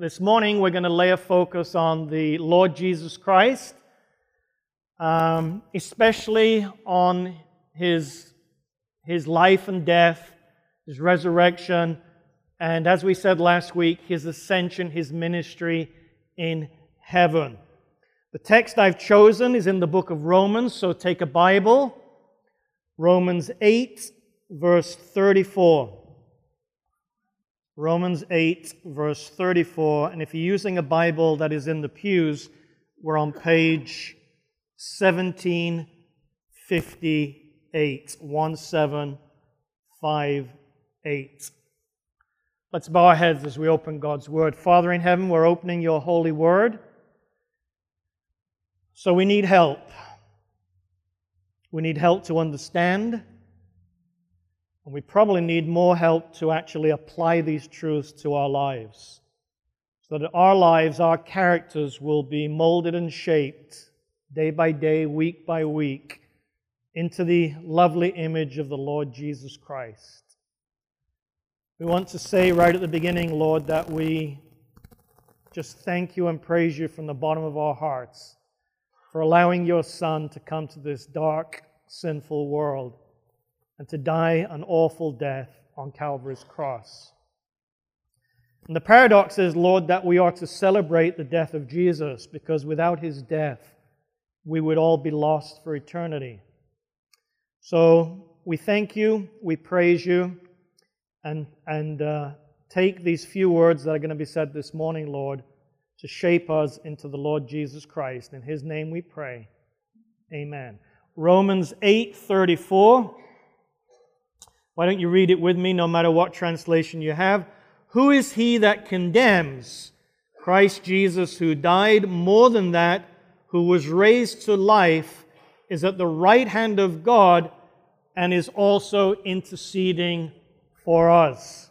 this morning we're going to lay a focus on the Lord Jesus Christ, um, especially on his, his life and death, his resurrection, and as we said last week, his ascension, his ministry in heaven. The text I've chosen is in the book of Romans, so take a Bible. Romans 8, verse 34. Romans 8, verse 34. And if you're using a Bible that is in the pews, we're on page 1758. 1758. Let's bow our heads as we open God's Word. Father in heaven, we're opening your holy Word. So we need help. We need help to understand. And we probably need more help to actually apply these truths to our lives. So that our lives, our characters will be molded and shaped day by day, week by week, into the lovely image of the Lord Jesus Christ. We want to say right at the beginning, Lord, that we just thank you and praise you from the bottom of our hearts for allowing your Son to come to this dark, sinful world and to die an awful death on Calvary's cross. And the paradox is, Lord, that we are to celebrate the death of Jesus because without his death, we would all be lost for eternity. So we thank you, we praise you and, and uh, take these few words that are going to be said this morning, Lord, to shape us into the Lord Jesus Christ. In his name we pray. Amen. Romans 8:34. Why don't you read it with me no matter what translation you have? Who is he that condemns? Christ Jesus who died more than that, who was raised to life, is at the right hand of God and is also interceding for us.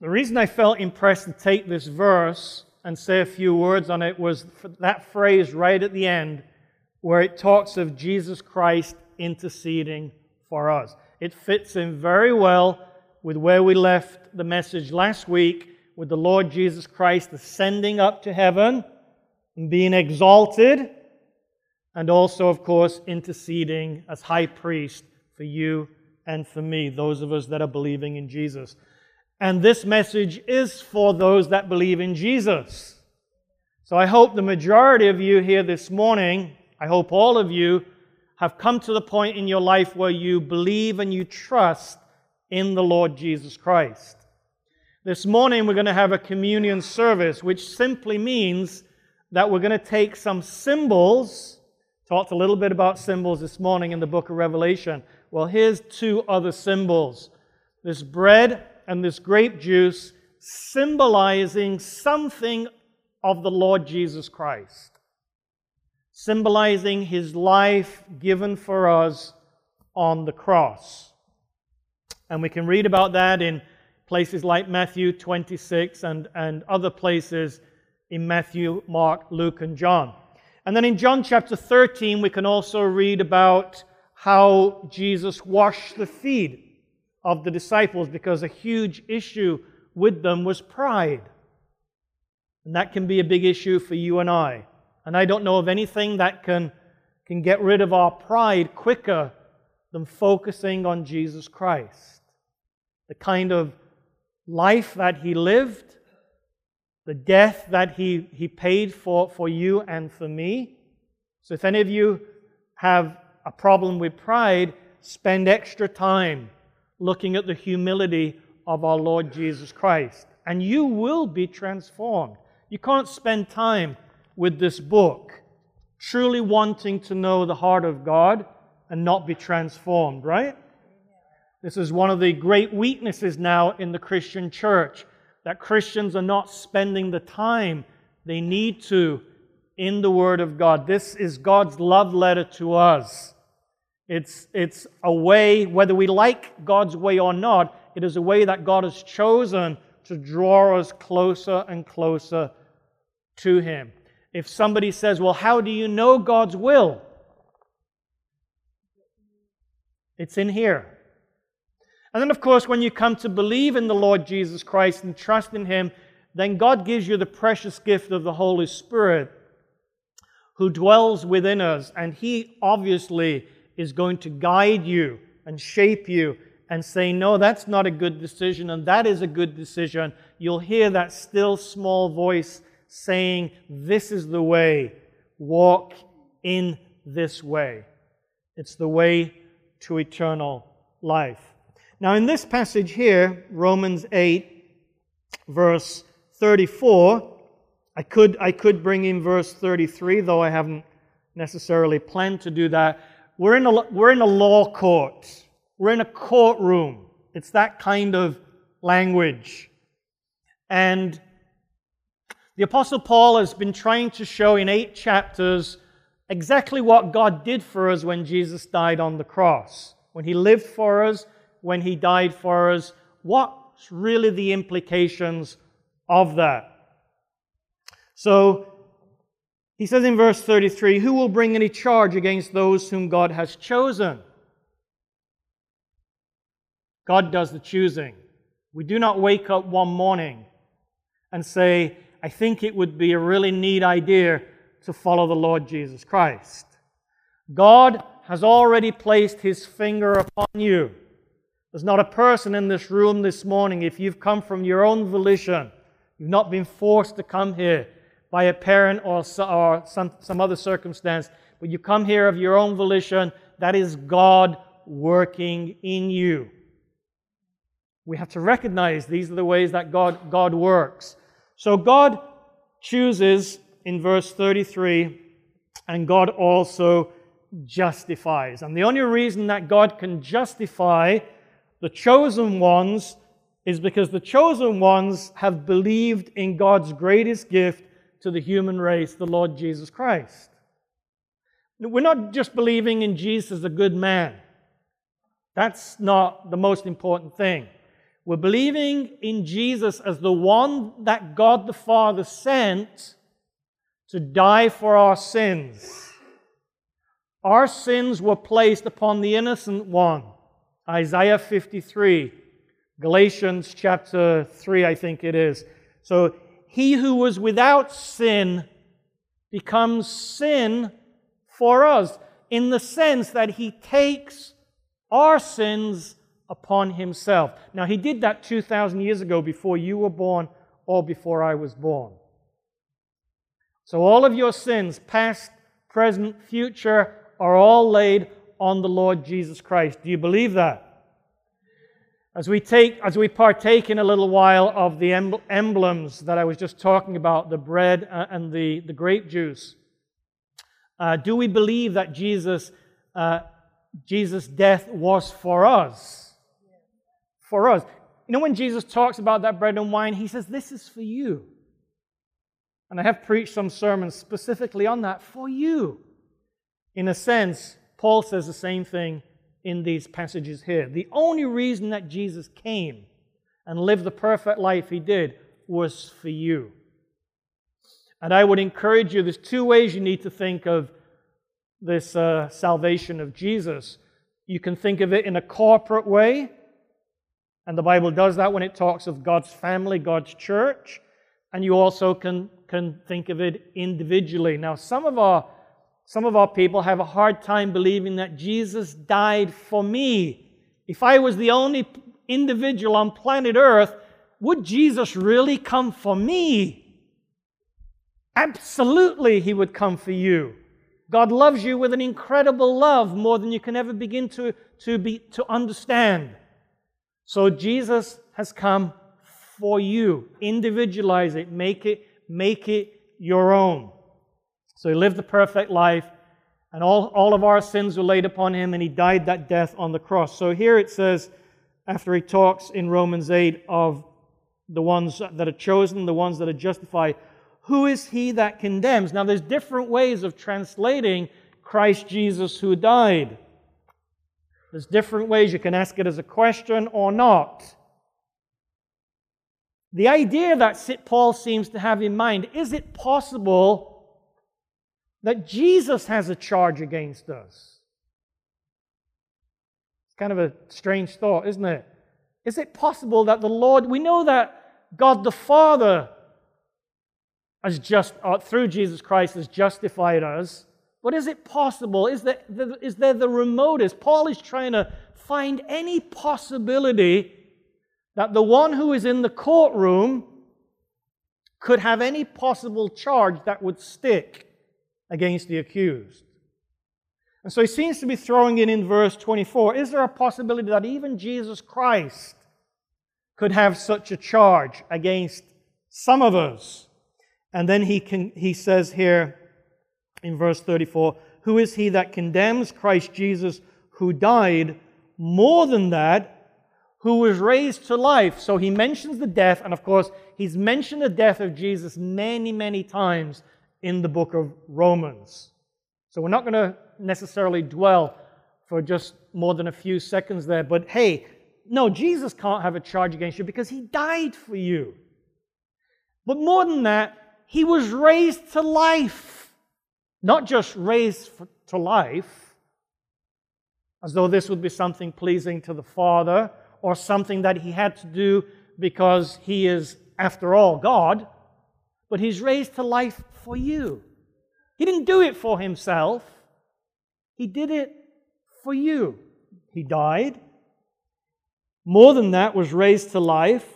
The reason I felt impressed to take this verse and say a few words on it was that phrase right at the end where it talks of Jesus Christ interceding for us. It fits in very well with where we left the message last week with the Lord Jesus Christ ascending up to heaven and being exalted, and also, of course, interceding as high priest for you and for me, those of us that are believing in Jesus. And this message is for those that believe in Jesus. So I hope the majority of you here this morning, I hope all of you, have come to the point in your life where you believe and you trust in the Lord Jesus Christ. This morning we're going to have a communion service, which simply means that we're going to take some symbols. Talked a little bit about symbols this morning in the book of Revelation. Well, here's two other symbols this bread and this grape juice symbolizing something of the Lord Jesus Christ, symbolizing his life given for us on the cross. And we can read about that in places like Matthew 26 and, and other places in Matthew, Mark, Luke, and John. And then in John chapter 13, we can also read about how Jesus washed the feet of the disciples because a huge issue with them was pride. And that can be a big issue for you and I. And I don't know of anything that can, can get rid of our pride quicker than focusing on Jesus Christ. The kind of life that he lived, the death that he, he paid for, for you and for me. So if any of you have a problem with pride, spend extra time looking at the humility of our Lord Jesus Christ. And you will be transformed. You can't spend time with this book truly wanting to know the heart of God and not be transformed, right? This is one of the great weaknesses now in the Christian church that Christians are not spending the time they need to in the Word of God. This is God's love letter to us. It's, it's a way, whether we like God's way or not, it is a way that God has chosen to draw us closer and closer to Him. If somebody says, Well, how do you know God's will? It's in here. And then, of course, when you come to believe in the Lord Jesus Christ and trust in Him, then God gives you the precious gift of the Holy Spirit who dwells within us. And He obviously is going to guide you and shape you and say, No, that's not a good decision, and that is a good decision. You'll hear that still small voice saying, This is the way, walk in this way. It's the way to eternal life. Now, in this passage here, Romans 8, verse 34, I could, I could bring in verse 33, though I haven't necessarily planned to do that. We're in, a, we're in a law court. We're in a courtroom. It's that kind of language. And the Apostle Paul has been trying to show in eight chapters exactly what God did for us when Jesus died on the cross. When he lived for us, when he died for us, what's really the implications of that? So, he says in verse 33 Who will bring any charge against those whom God has chosen? God does the choosing. We do not wake up one morning and say, I think it would be a really neat idea to follow the Lord Jesus Christ. God has already placed his finger upon you. There's not a person in this room this morning, if you've come from your own volition, you've not been forced to come here by a parent or, or some, some other circumstance, but you come here of your own volition, that is God working in you. We have to recognize these are the ways that God, God works. So God chooses in verse 33, and God also justifies. And the only reason that God can justify the chosen ones is because the chosen ones have believed in God's greatest gift to the human race, the Lord Jesus Christ. We're not just believing in Jesus as a good man. That's not the most important thing. We're believing in Jesus as the one that God the Father sent to die for our sins. Our sins were placed upon the innocent one. Isaiah 53, Galatians chapter 3, I think it is. So he who was without sin becomes sin for us in the sense that he takes our sins upon himself. Now, he did that 2,000 years ago before you were born or before I was born. So, all of your sins, past, present, future, are all laid on the Lord Jesus Christ. Do you believe that? As we, take, as we partake in a little while of the emblems that I was just talking about, the bread uh, and the, the grape juice, uh, do we believe that Jesus, uh, Jesus' death was for us? For us. You know, when Jesus talks about that bread and wine, he says, This is for you. And I have preached some sermons specifically on that for you. In a sense, Paul says the same thing in these passages here. The only reason that Jesus came and lived the perfect life he did was for you. And I would encourage you there's two ways you need to think of this uh, salvation of Jesus. You can think of it in a corporate way, and the Bible does that when it talks of God's family, God's church. And you also can, can think of it individually. Now, some of, our, some of our people have a hard time believing that Jesus died for me. If I was the only individual on planet Earth, would Jesus really come for me? Absolutely, he would come for you. God loves you with an incredible love, more than you can ever begin to, to, be, to understand. So Jesus has come for you. Individualize it, make it, make it your own. So he lived the perfect life, and all, all of our sins were laid upon him, and he died that death on the cross. So here it says, after he talks in Romans 8 of the ones that are chosen, the ones that are justified, who is he that condemns? Now, there's different ways of translating Christ Jesus who died. There's different ways you can ask it as a question or not. The idea that Paul seems to have in mind is it possible that Jesus has a charge against us? It's kind of a strange thought, isn't it? Is it possible that the Lord, we know that God the Father has just, uh, through Jesus Christ, has justified us. But is it possible? Is there, the remotest? Paul is trying to find any possibility that the one who is in the courtroom could have any possible charge that would stick against the accused. And so he seems to be throwing in in verse 24 is there a possibility that even Jesus Christ could have such a charge against some of us? And then he, can, he says here in verse 34 Who is he that condemns Christ Jesus, who died? More than that, who was raised to life. So he mentions the death, and of course, he's mentioned the death of Jesus many, many times in the book of Romans. So we're not going to necessarily dwell for just more than a few seconds there, but hey, no, Jesus can't have a charge against you because he died for you. But more than that, he was raised to life. Not just raised to life, as though this would be something pleasing to the Father or something that he had to do because he is, after all, God, but he's raised to life for you. He didn't do it for himself, he did it for you. He died. More than that, was raised to life.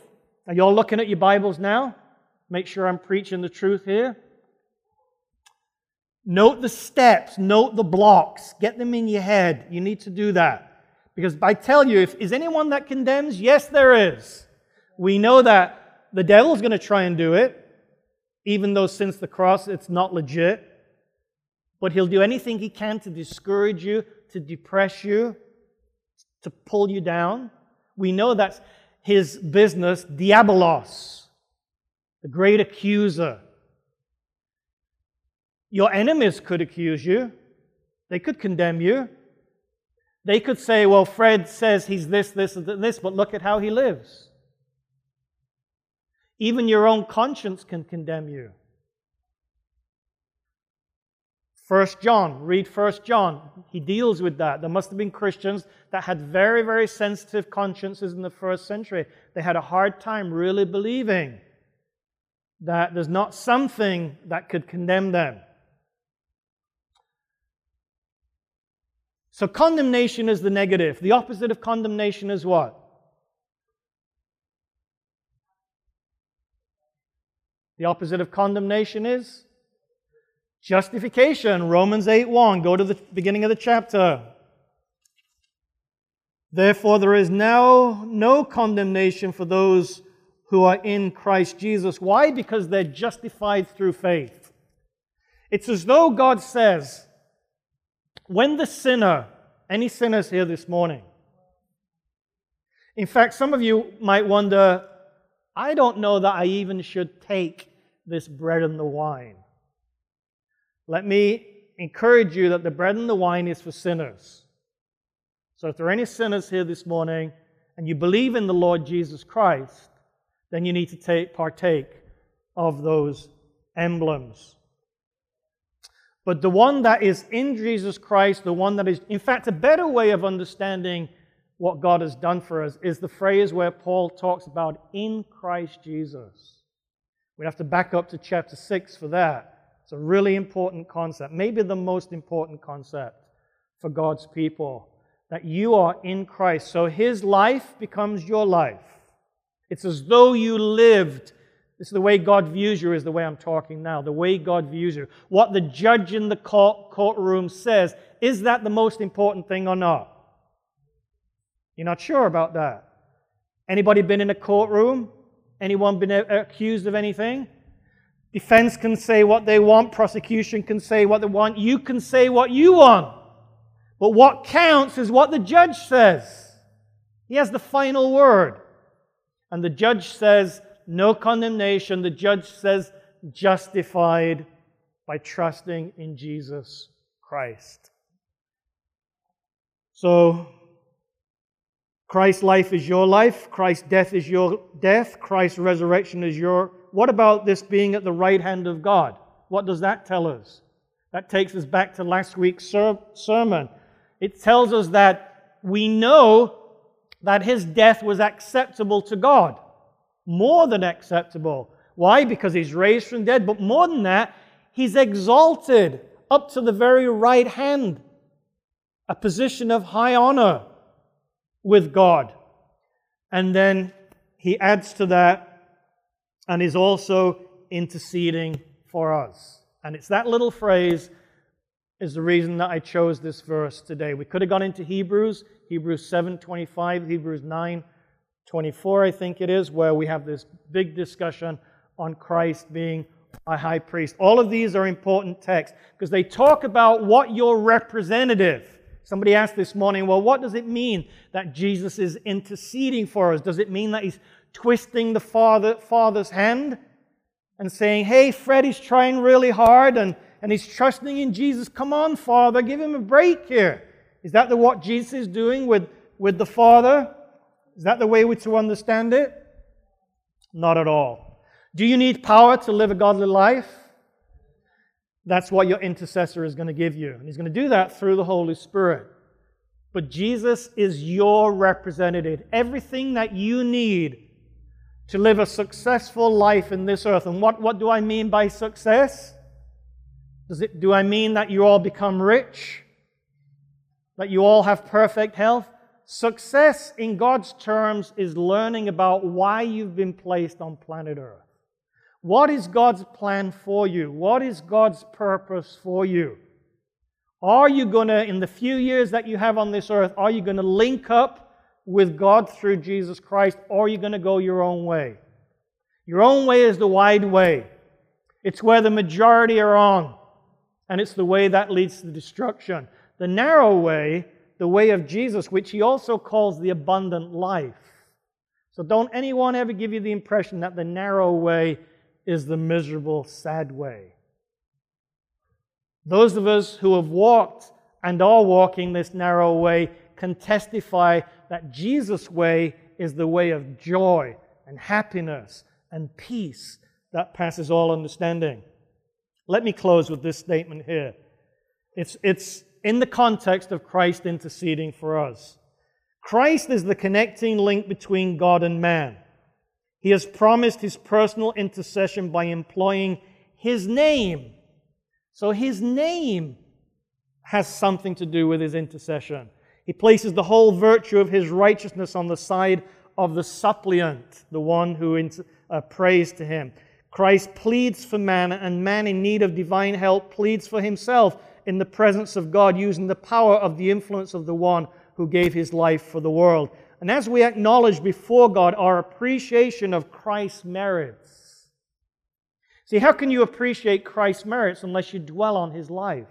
Are you all looking at your Bibles now? Make sure I'm preaching the truth here. Note the steps, note the blocks, get them in your head. You need to do that. Because I tell you, if is anyone that condemns? Yes, there is. We know that the devil's going to try and do it, even though since the cross it's not legit. But he'll do anything he can to discourage you, to depress you, to pull you down. We know that's his business, diabolos, the great accuser. Your enemies could accuse you, they could condemn you. They could say, well, Fred says he's this, this, and this, but look at how he lives. Even your own conscience can condemn you. First John, read First John. He deals with that. There must have been Christians that had very, very sensitive consciences in the first century. They had a hard time really believing that there's not something that could condemn them. So, condemnation is the negative. The opposite of condemnation is what? The opposite of condemnation is justification. Romans 8 1. Go to the beginning of the chapter. Therefore, there is now no condemnation for those who are in Christ Jesus. Why? Because they're justified through faith. It's as though God says, when the sinner, any sinners here this morning, in fact, some of you might wonder, I don't know that I even should take this bread and the wine. Let me encourage you that the bread and the wine is for sinners. So if there are any sinners here this morning and you believe in the Lord Jesus Christ, then you need to take, partake of those emblems. But the one that is in Jesus Christ, the one that is, in fact, a better way of understanding what God has done for us is the phrase where Paul talks about in Christ Jesus. We have to back up to chapter 6 for that. It's a really important concept, maybe the most important concept for God's people that you are in Christ. So his life becomes your life. It's as though you lived. This is the way God views you, is the way I'm talking now. The way God views you. What the judge in the court, courtroom says, is that the most important thing or not? You're not sure about that. Anybody been in a courtroom? Anyone been accused of anything? Defense can say what they want, prosecution can say what they want, you can say what you want. But what counts is what the judge says. He has the final word. And the judge says, no condemnation. The judge says, justified by trusting in Jesus Christ. So, Christ's life is your life. Christ's death is your death. Christ's resurrection is your. What about this being at the right hand of God? What does that tell us? That takes us back to last week's ser- sermon. It tells us that we know that his death was acceptable to God. More than acceptable. Why? Because he's raised from dead. But more than that, he's exalted up to the very right hand, a position of high honor with God. And then he adds to that and is also interceding for us. And it's that little phrase is the reason that I chose this verse today. We could have gone into Hebrews, Hebrews 7 25, Hebrews 9 24, I think it is, where we have this big discussion on Christ being a high priest. All of these are important texts because they talk about what your representative. Somebody asked this morning, well, what does it mean that Jesus is interceding for us? Does it mean that he's twisting the father, Father's hand and saying, hey, Freddie's trying really hard and, and he's trusting in Jesus. Come on, Father, give him a break here. Is that the, what Jesus is doing with, with the Father? Is that the way to understand it? Not at all. Do you need power to live a godly life? That's what your intercessor is going to give you. And he's going to do that through the Holy Spirit. But Jesus is your representative. Everything that you need to live a successful life in this earth. And what, what do I mean by success? Does it, do I mean that you all become rich? That you all have perfect health? Success in God's terms is learning about why you've been placed on planet Earth. What is God's plan for you? What is God's purpose for you? Are you going to, in the few years that you have on this earth, are you going to link up with God through Jesus Christ, or are you going to go your own way? Your own way is the wide way. It's where the majority are on, and it's the way that leads to destruction. The narrow way, the way of Jesus, which he also calls the abundant life. So don't anyone ever give you the impression that the narrow way is the miserable, sad way. Those of us who have walked and are walking this narrow way can testify that Jesus' way is the way of joy and happiness and peace that passes all understanding. Let me close with this statement here. It's, it's in the context of Christ interceding for us. Christ is the connecting link between God and man. He has promised his personal intercession by employing his name. So his name has something to do with his intercession. He places the whole virtue of his righteousness on the side of the suppliant, the one who uh, prays to him. Christ pleads for man, and man in need of divine help pleads for himself in the presence of God, using the power of the influence of the one who gave his life for the world. And as we acknowledge before God our appreciation of Christ's merits, see, how can you appreciate Christ's merits unless you dwell on his life?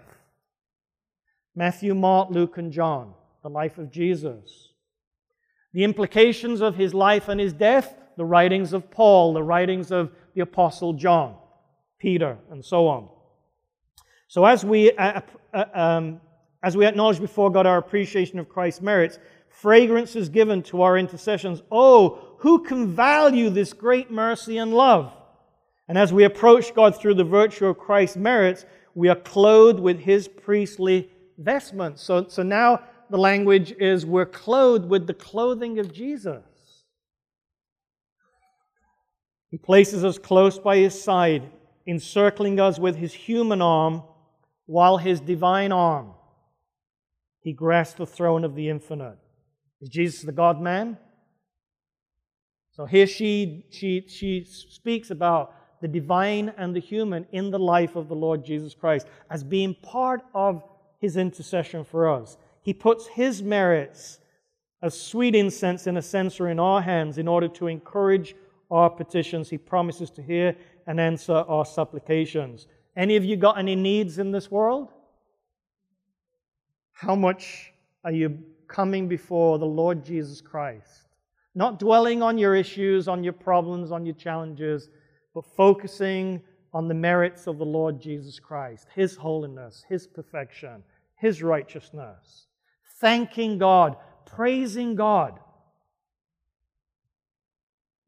Matthew, Mark, Luke, and John the life of Jesus. The implications of his life and his death, the writings of Paul, the writings of the Apostle John, Peter, and so on. So, as we, uh, uh, um, as we acknowledge before God our appreciation of Christ's merits, fragrance is given to our intercessions. Oh, who can value this great mercy and love? And as we approach God through the virtue of Christ's merits, we are clothed with his priestly vestments. So, so now the language is we're clothed with the clothing of Jesus. He places us close by his side, encircling us with his human arm, while his divine arm, he grasps the throne of the infinite. Is Jesus the God man? So here she, she, she speaks about the divine and the human in the life of the Lord Jesus Christ as being part of his intercession for us. He puts His merits as sweet incense in a censer in our hands in order to encourage our petitions. He promises to hear and answer our supplications. Any of you got any needs in this world? How much are you coming before the Lord Jesus Christ? Not dwelling on your issues, on your problems, on your challenges, but focusing on the merits of the Lord Jesus Christ, His holiness, His perfection, His righteousness thanking God, praising God.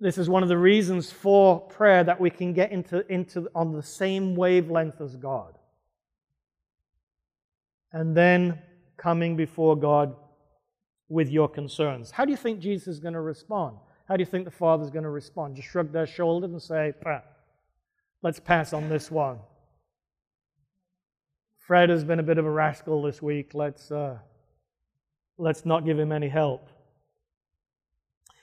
This is one of the reasons for prayer that we can get into, into on the same wavelength as God. And then coming before God with your concerns. How do you think Jesus is going to respond? How do you think the Father is going to respond? Just shrug their shoulders and say, let's pass on this one. Fred has been a bit of a rascal this week. Let's, uh, let's not give him any help.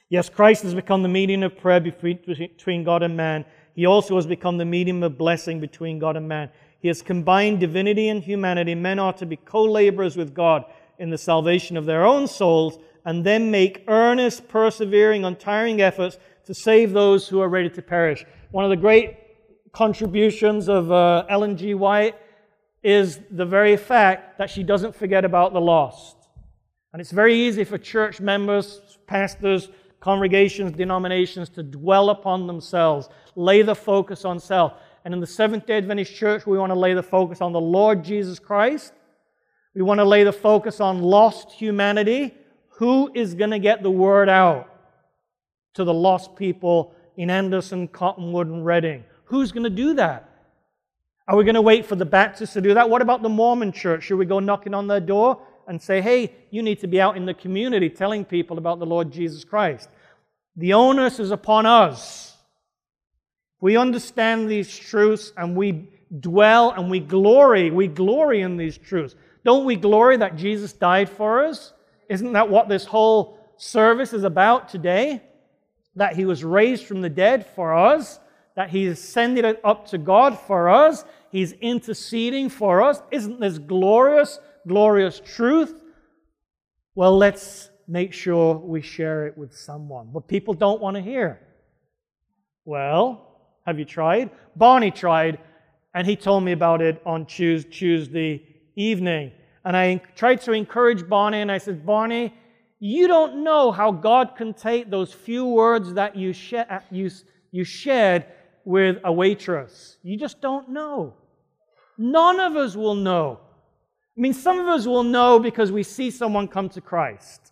Yes, Christ has become the medium of prayer between God and man. He also has become the medium of blessing between God and man. He has combined divinity and humanity. Men are to be co laborers with God in the salvation of their own souls and then make earnest, persevering, untiring efforts to save those who are ready to perish. One of the great contributions of uh, Ellen G. White is the very fact that she doesn't forget about the lost. And it's very easy for church members, pastors, congregations, denominations to dwell upon themselves, lay the focus on self. And in the Seventh day Adventist Church, we want to lay the focus on the Lord Jesus Christ. We want to lay the focus on lost humanity. Who is going to get the word out to the lost people in Anderson, Cottonwood, and Redding? Who's going to do that? Are we going to wait for the Baptists to do that? What about the Mormon church? Should we go knocking on their door and say, hey, you need to be out in the community telling people about the Lord Jesus Christ? The onus is upon us. We understand these truths and we dwell and we glory. We glory in these truths. Don't we glory that Jesus died for us? Isn't that what this whole service is about today? That he was raised from the dead for us, that he ascended up to God for us, he's interceding for us. Isn't this glorious, glorious truth? Well, let's make sure we share it with someone. But people don't want to hear. Well, have you tried? Barney tried, and he told me about it on Tuesday evening. And I tried to encourage Barney, and I said, Barney, you don't know how God can take those few words that you, sh- uh, you, you shared with a waitress. You just don't know. None of us will know. I mean, some of us will know because we see someone come to Christ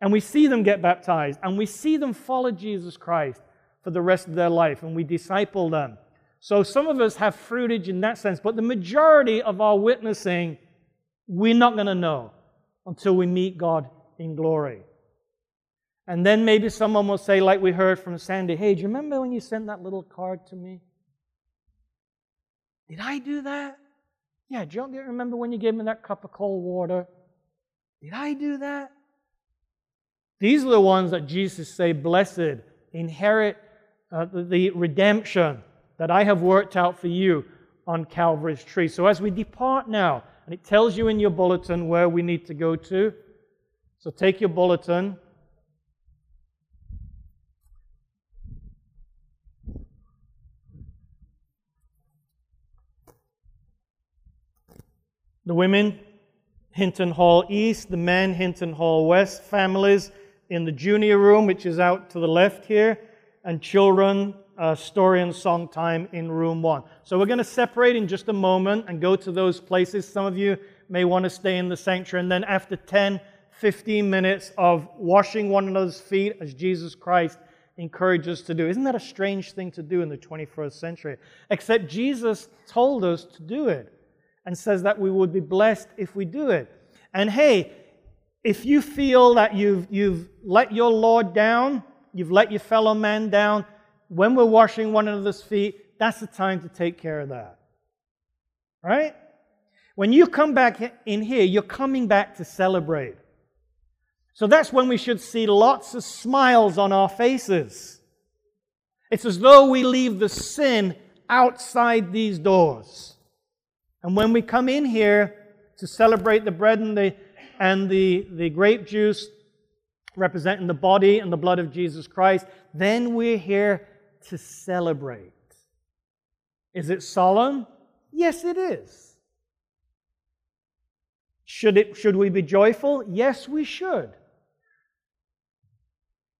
and we see them get baptized and we see them follow Jesus Christ for the rest of their life and we disciple them. So some of us have fruitage in that sense, but the majority of our witnessing, we're not going to know until we meet God in glory. And then maybe someone will say, like we heard from Sandy, hey, do you remember when you sent that little card to me? Did I do that? Yeah, do you remember when you gave me that cup of cold water? Did I do that? These are the ones that Jesus say, blessed, inherit uh, the redemption that I have worked out for you on Calvary's tree. So as we depart now, and it tells you in your bulletin where we need to go to. So take your bulletin. The women, Hinton Hall East, the men, Hinton Hall West, families, in the junior room, which is out to the left here, and children, uh, story and song time in room one. So we're going to separate in just a moment and go to those places. Some of you may want to stay in the sanctuary, and then after 10, 15 minutes of washing one another's feet as Jesus Christ encourages us to do. Isn't that a strange thing to do in the 21st century? Except Jesus told us to do it and says that we would be blessed if we do it. And hey, if you feel that you've, you've let your Lord down, you've let your fellow man down, when we're washing one another's feet, that's the time to take care of that. Right? When you come back in here, you're coming back to celebrate. So that's when we should see lots of smiles on our faces. It's as though we leave the sin outside these doors. And when we come in here to celebrate the bread and the and the, the grape juice representing the body and the blood of Jesus Christ, then we're here to celebrate. Is it solemn? Yes, it is. Should, it, should we be joyful? Yes, we should.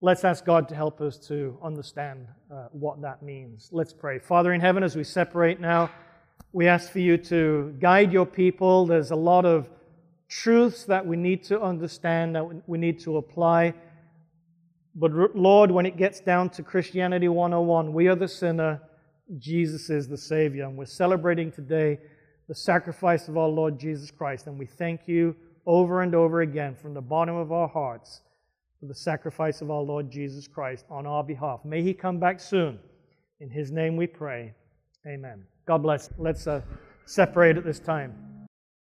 Let's ask God to help us to understand uh, what that means. Let's pray. Father in heaven, as we separate now, we ask for you to guide your people. There's a lot of truths that we need to understand, that we need to apply. But Lord, when it gets down to Christianity 101, we are the sinner, Jesus is the Savior. And we're celebrating today the sacrifice of our Lord Jesus Christ. And we thank you over and over again from the bottom of our hearts for the sacrifice of our Lord Jesus Christ on our behalf. May he come back soon. In his name we pray. Amen. God bless. Let's uh, separate at this time.